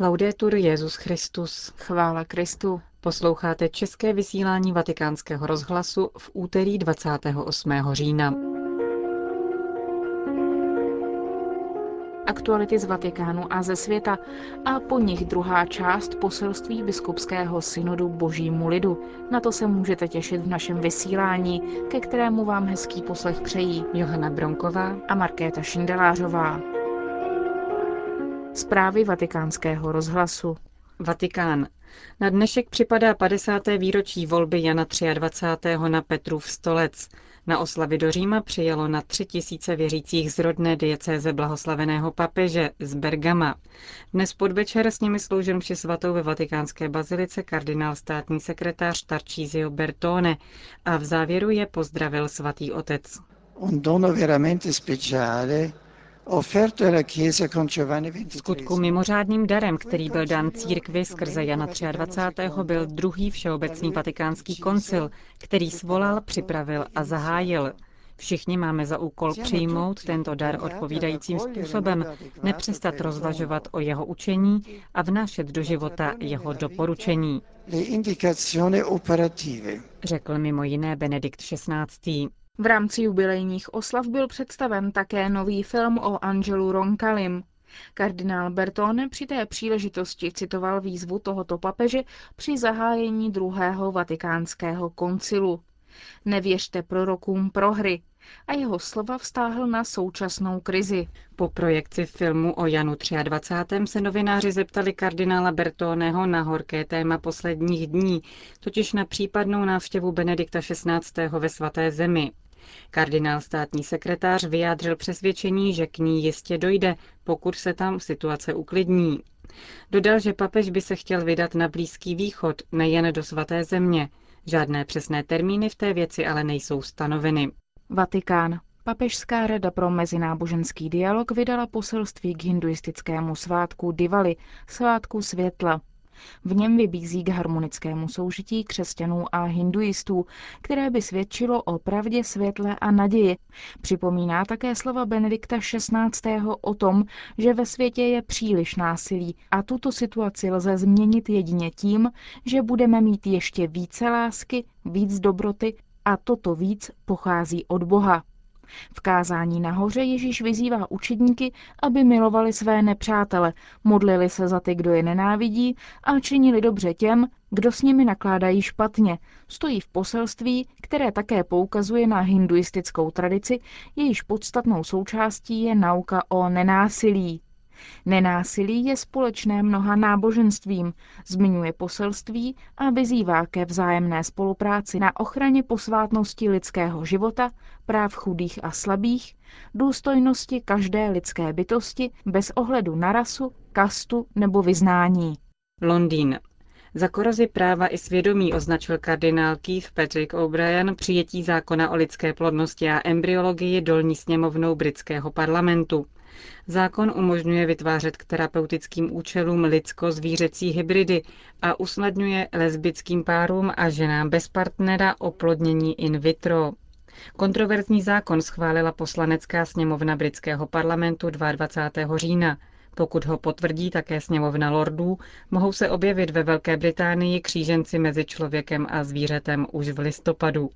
Laudetur Jezus Christus. Chvála Kristu. Posloucháte české vysílání Vatikánského rozhlasu v úterý 28. října. Aktuality z Vatikánu a ze světa a po nich druhá část poselství biskupského synodu Božímu lidu. Na to se můžete těšit v našem vysílání, ke kterému vám hezký poslech přejí Johana Bronková a Markéta Šindelářová. Zprávy vatikánského rozhlasu. Vatikán. Na dnešek připadá 50. výročí volby Jana 23. na Petrův stolec. Na oslavy do Říma přijelo na tři tisíce věřících z rodné diecéze blahoslaveného papeže z Bergama. Dnes podvečer s nimi sloužil mši svatou ve vatikánské bazilice kardinál státní sekretář Tarcísio Bertone a v závěru je pozdravil svatý otec. Un dono veramente speciale skutku mimořádným darem, který byl dán církvi skrze Jana 23. byl druhý všeobecný vatikánský koncil, který svolal, připravil a zahájil. Všichni máme za úkol přijmout tento dar odpovídajícím způsobem, nepřestat rozvažovat o jeho učení a vnášet do života jeho doporučení. Řekl mimo jiné Benedikt XVI. V rámci jubilejních oslav byl představen také nový film o Angelu Roncalim. Kardinál Bertone při té příležitosti citoval výzvu tohoto papeže při zahájení druhého vatikánského koncilu. Nevěřte prorokům prohry. A jeho slova vztáhl na současnou krizi. Po projekci filmu o Janu 23. se novináři zeptali kardinála Bertoneho na horké téma posledních dní, totiž na případnou návštěvu Benedikta XVI. ve svaté zemi. Kardinál státní sekretář vyjádřil přesvědčení, že k ní jistě dojde, pokud se tam situace uklidní. Dodal, že papež by se chtěl vydat na Blízký východ, nejen do svaté země. Žádné přesné termíny v té věci ale nejsou stanoveny. Vatikán. Papežská rada pro mezináboženský dialog vydala poselství k hinduistickému svátku Diwali, svátku světla. V něm vybízí k harmonickému soužití křesťanů a hinduistů, které by svědčilo o pravdě, světle a naději. Připomíná také slova Benedikta XVI. o tom, že ve světě je příliš násilí a tuto situaci lze změnit jedině tím, že budeme mít ještě více lásky, víc dobroty a toto víc pochází od Boha. V kázání nahoře Ježíš vyzývá učedníky, aby milovali své nepřátele, modlili se za ty, kdo je nenávidí a činili dobře těm, kdo s nimi nakládají špatně. Stojí v poselství, které také poukazuje na hinduistickou tradici, jejíž podstatnou součástí je nauka o nenásilí. Nenásilí je společné mnoha náboženstvím, zmiňuje poselství a vyzývá ke vzájemné spolupráci na ochraně posvátnosti lidského života, práv chudých a slabých, důstojnosti každé lidské bytosti bez ohledu na rasu, kastu nebo vyznání. Londýn. Za korozi práva i svědomí označil kardinál Keith Patrick O'Brien přijetí zákona o lidské plodnosti a embryologii dolní sněmovnou britského parlamentu. Zákon umožňuje vytvářet k terapeutickým účelům lidsko-zvířecí hybridy a usnadňuje lesbickým párům a ženám bez partnera oplodnění in vitro. Kontroverzní zákon schválila poslanecká sněmovna britského parlamentu 22. října. Pokud ho potvrdí také sněmovna lordů, mohou se objevit ve Velké Británii kříženci mezi člověkem a zvířetem už v listopadu.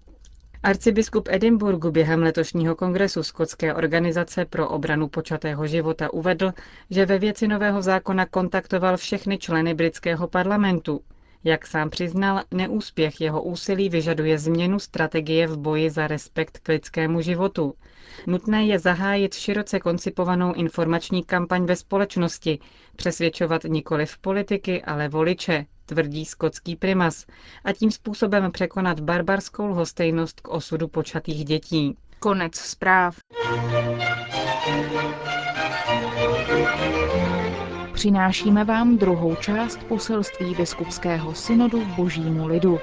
Arcibiskup Edinburgu během letošního kongresu Skotské organizace pro obranu počatého života uvedl, že ve věci nového zákona kontaktoval všechny členy britského parlamentu. Jak sám přiznal, neúspěch jeho úsilí vyžaduje změnu strategie v boji za respekt k lidskému životu. Nutné je zahájit široce koncipovanou informační kampaň ve společnosti, přesvědčovat nikoli v politiky, ale voliče, tvrdí skotský primas, a tím způsobem překonat barbarskou lhostejnost k osudu počatých dětí. Konec zpráv. Přinášíme vám druhou část poselství biskupského synodu Božímu lidu.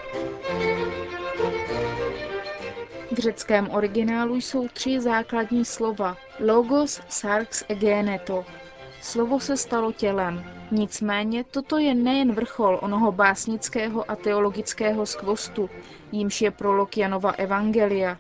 V řeckém originálu jsou tři základní slova. Logos, sarx, egeneto. Slovo se stalo tělem. Nicméně toto je nejen vrchol onoho básnického a teologického skvostu, jímž je prolog Janova Evangelia,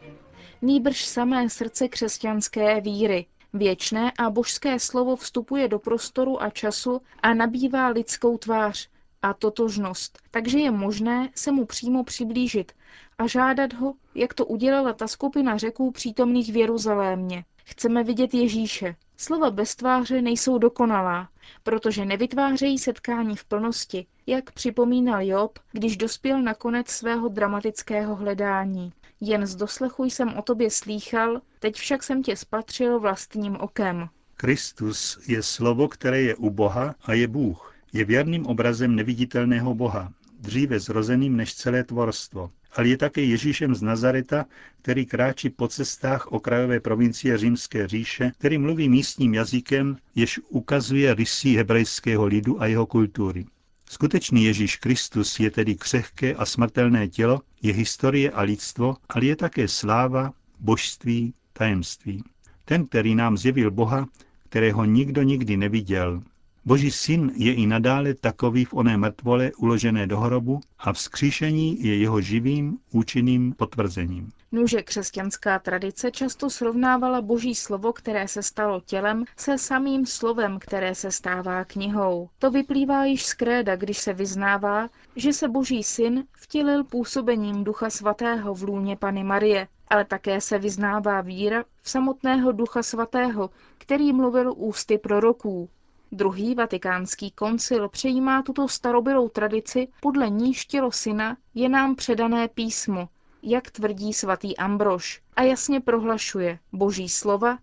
nýbrž samé srdce křesťanské víry, Věčné a božské slovo vstupuje do prostoru a času a nabývá lidskou tvář a totožnost, takže je možné se mu přímo přiblížit a žádat ho, jak to udělala ta skupina řeků přítomných v Jeruzalémě. Chceme vidět Ježíše. Slova bez tváře nejsou dokonalá, protože nevytvářejí setkání v plnosti, jak připomínal Job, když dospěl na konec svého dramatického hledání. Jen z doslechu jsem o tobě slýchal, teď však jsem tě spatřil vlastním okem. Kristus je slovo, které je u Boha a je Bůh. Je věrným obrazem neviditelného Boha, dříve zrozeným než celé tvorstvo ale je také Ježíšem z Nazareta, který kráčí po cestách okrajové provincie Římské říše, který mluví místním jazykem, jež ukazuje rysy hebrejského lidu a jeho kultury. Skutečný Ježíš Kristus je tedy křehké a smrtelné tělo, je historie a lidstvo, ale je také sláva, božství, tajemství. Ten, který nám zjevil Boha, kterého nikdo nikdy neviděl, Boží syn je i nadále takový v oné mrtvole uložené do hrobu a vzkříšení je jeho živým, účinným potvrzením. Nuže křesťanská tradice často srovnávala boží slovo, které se stalo tělem, se samým slovem, které se stává knihou. To vyplývá již z kréda, když se vyznává, že se boží syn vtělil působením ducha svatého v lůně Pany Marie, ale také se vyznává víra v samotného ducha svatého, který mluvil ústy proroků. Druhý vatikánský koncil přejímá tuto starobylou tradici, podle níž tělo syna je nám předané písmo, jak tvrdí svatý Ambrož, a jasně prohlašuje, boží slova,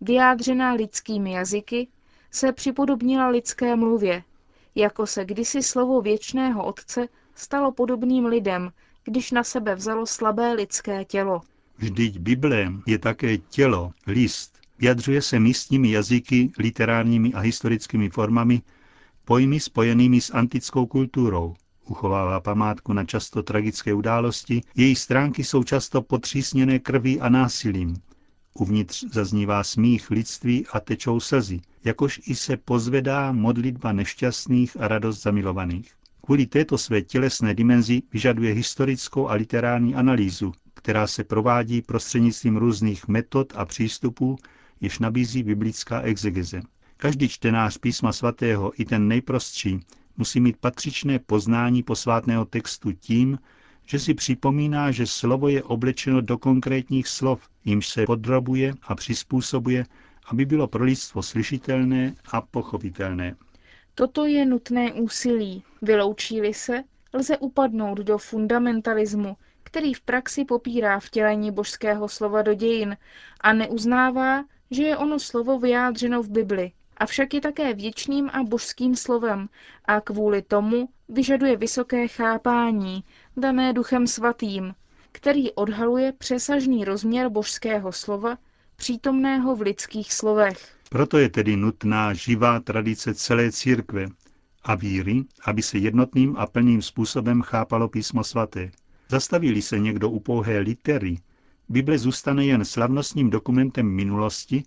vyjádřená lidskými jazyky, se připodobnila lidské mluvě, jako se kdysi slovo věčného Otce stalo podobným lidem, když na sebe vzalo slabé lidské tělo. Vždyť Bible je také tělo, list, Vyjadřuje se místními jazyky, literárními a historickými formami, pojmy spojenými s antickou kulturou. Uchovává památku na často tragické události, její stránky jsou často potřísněné krví a násilím. Uvnitř zaznívá smích lidství a tečou slzy, jakož i se pozvedá modlitba nešťastných a radost zamilovaných. Kvůli této své tělesné dimenzi vyžaduje historickou a literární analýzu, která se provádí prostřednictvím různých metod a přístupů, jež nabízí biblická exegeze. Každý čtenář písma svatého, i ten nejprostší, musí mít patřičné poznání posvátného textu tím, že si připomíná, že slovo je oblečeno do konkrétních slov, jimž se podrobuje a přizpůsobuje, aby bylo pro lidstvo slyšitelné a pochopitelné. Toto je nutné úsilí. Vyloučí-li se, lze upadnout do fundamentalismu, který v praxi popírá vtělení božského slova do dějin a neuznává, že je ono slovo vyjádřeno v Bibli, avšak je také věčným a božským slovem a kvůli tomu vyžaduje vysoké chápání, dané duchem svatým, který odhaluje přesažný rozměr božského slova, přítomného v lidských slovech. Proto je tedy nutná živá tradice celé církve a víry, aby se jednotným a plným způsobem chápalo písmo svaté. Zastavili se někdo u pouhé litery, Bible zůstane jen slavnostním dokumentem minulosti,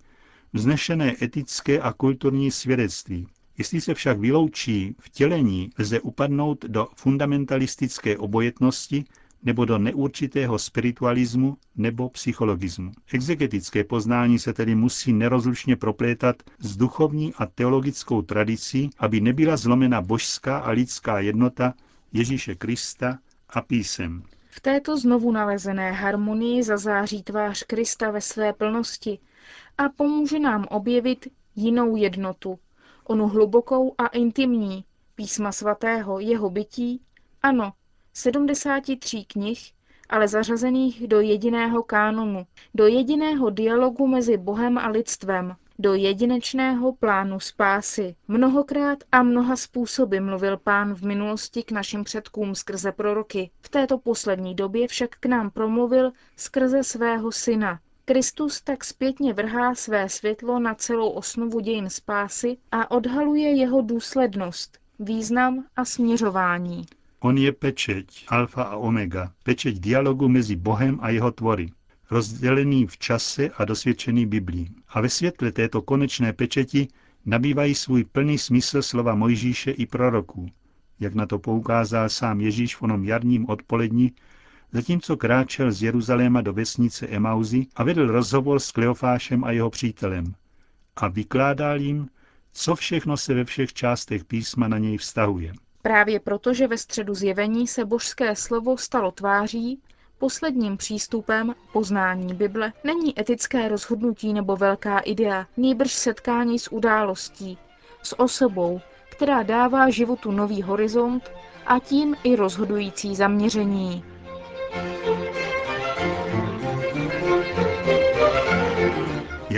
vznešené etické a kulturní svědectví. Jestli se však vyloučí vtělení, lze upadnout do fundamentalistické obojetnosti nebo do neurčitého spiritualismu nebo psychologismu. Exegetické poznání se tedy musí nerozlučně proplétat s duchovní a teologickou tradicí, aby nebyla zlomena božská a lidská jednota Ježíše Krista a písem. V této znovu nalezené harmonii zazáří tvář Krista ve své plnosti a pomůže nám objevit jinou jednotu, onu hlubokou a intimní, písma svatého, jeho bytí, ano, 73 knih, ale zařazených do jediného kánonu, do jediného dialogu mezi Bohem a lidstvem, do jedinečného plánu spásy. Mnohokrát a mnoha způsoby mluvil pán v minulosti k našim předkům skrze proroky. V této poslední době však k nám promluvil skrze svého syna. Kristus tak zpětně vrhá své světlo na celou osnovu dějin spásy a odhaluje jeho důslednost, význam a směřování. On je pečeť, alfa a omega, pečeť dialogu mezi Bohem a jeho tvory rozdělený v čase a dosvědčený Biblí. A ve světle této konečné pečeti nabývají svůj plný smysl slova Mojžíše i proroků, jak na to poukázal sám Ježíš v onom jarním odpoledni, zatímco kráčel z Jeruzaléma do vesnice Emauzy a vedl rozhovor s Kleofášem a jeho přítelem. a vykládal jim, co všechno se ve všech částech písma na něj vztahuje. Právě proto, že ve středu zjevení se božské slovo stalo tváří, posledním přístupem poznání Bible není etické rozhodnutí nebo velká idea, nýbrž setkání s událostí, s osobou, která dává životu nový horizont a tím i rozhodující zaměření.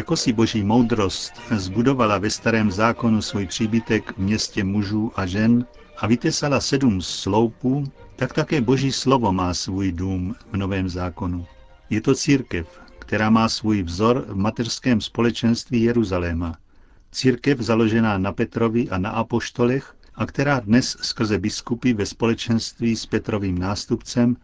Jako si boží moudrost zbudovala ve starém zákonu svůj příbytek v městě mužů a žen a vytesala sedm sloupů, tak také boží slovo má svůj dům v novém zákonu. Je to církev, která má svůj vzor v mateřském společenství Jeruzaléma. Církev založená na Petrovi a na Apoštolech a která dnes skrze biskupy ve společenství s Petrovým nástupcem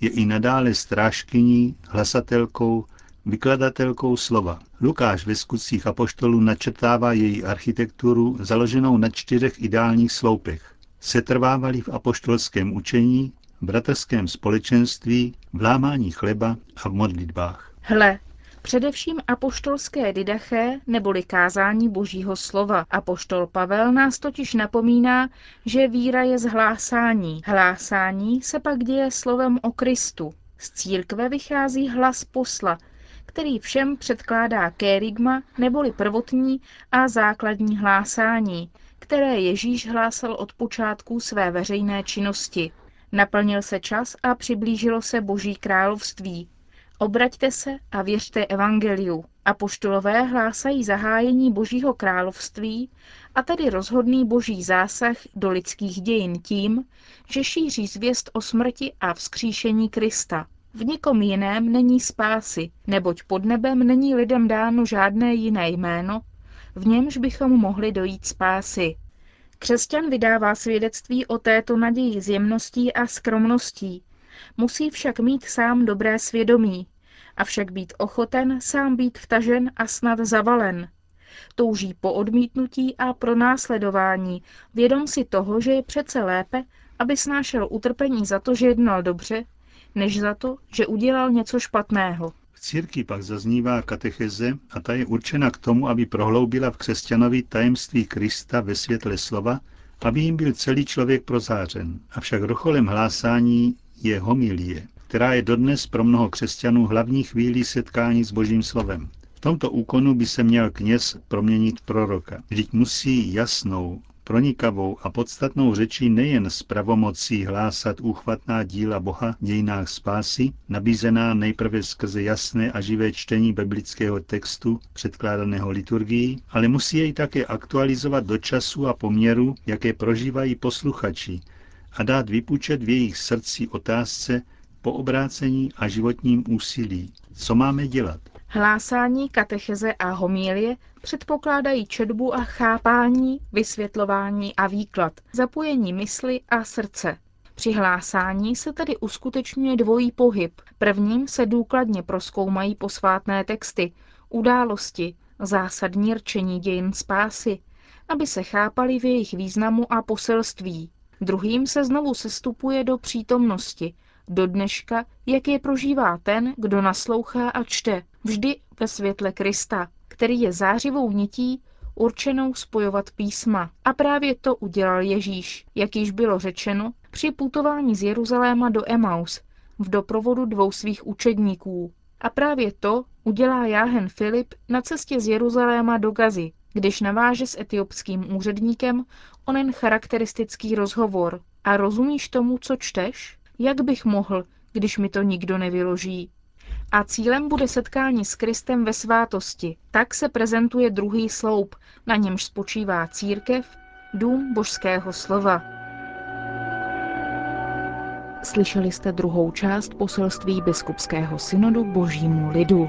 je i nadále strážkyní, hlasatelkou, vykladatelkou slova. Lukáš ve skutcích apoštolů načrtává její architekturu založenou na čtyřech ideálních sloupech. Setrvávali v apoštolském učení, bratrském společenství, v lámání chleba a v modlitbách. Hle, Především apoštolské didaché neboli kázání božího slova. Apoštol Pavel nás totiž napomíná, že víra je zhlásání. Hlásání se pak děje slovem o Kristu. Z církve vychází hlas posla, který všem předkládá kérigma neboli prvotní a základní hlásání, které Ježíš hlásal od počátku své veřejné činnosti. Naplnil se čas a přiblížilo se Boží království. Obraťte se a věřte evangeliu. Apoštolové hlásají zahájení Božího království a tedy rozhodný boží zásah do lidských dějin tím, že šíří zvěst o smrti a vzkříšení Krista. V nikom jiném není spásy, neboť pod nebem není lidem dáno žádné jiné jméno, v němž bychom mohli dojít spásy. Křesťan vydává svědectví o této naději s jemností a skromností, Musí však mít sám dobré svědomí, avšak být ochoten sám být vtažen a snad zavalen. Touží po odmítnutí a pro následování, vědom si toho, že je přece lépe, aby snášel utrpení za to, že jednal dobře, než za to, že udělal něco špatného. V církvi pak zaznívá katecheze a ta je určena k tomu, aby prohloubila v křesťanovi tajemství Krista ve světle slova, aby jim byl celý člověk prozářen. Avšak vrcholem hlásání je homilie, která je dodnes pro mnoho křesťanů hlavní chvílí setkání s Božím slovem. V tomto úkonu by se měl kněz proměnit proroka. Vždyť musí jasnou, pronikavou a podstatnou řečí nejen s pravomocí hlásat úchvatná díla Boha v dějinách spásy, nabízená nejprve skrze jasné a živé čtení biblického textu předkládaného liturgií, ale musí jej také aktualizovat do času a poměru, jaké prožívají posluchači, a dát vypučet v jejich srdci otázce po obrácení a životním úsilí. Co máme dělat? Hlásání, katecheze a homílie předpokládají četbu a chápání, vysvětlování a výklad, zapojení mysli a srdce. Při hlásání se tedy uskutečňuje dvojí pohyb. Prvním se důkladně proskoumají posvátné texty, události, zásadní rčení dějin spásy, aby se chápali v jejich významu a poselství. Druhým se znovu sestupuje do přítomnosti, do dneška, jak je prožívá ten, kdo naslouchá a čte, vždy ve světle Krista, který je zářivou nití, určenou spojovat písma. A právě to udělal Ježíš, jak již bylo řečeno, při putování z Jeruzaléma do Emaus v doprovodu dvou svých učedníků. A právě to udělá Jáhen Filip na cestě z Jeruzaléma do Gazy, když naváže s etiopským úředníkem onen charakteristický rozhovor. A rozumíš tomu, co čteš? Jak bych mohl, když mi to nikdo nevyloží? A cílem bude setkání s Kristem ve svátosti. Tak se prezentuje druhý sloup, na němž spočívá církev, dům božského slova. Slyšeli jste druhou část poselství biskupského synodu božímu lidu.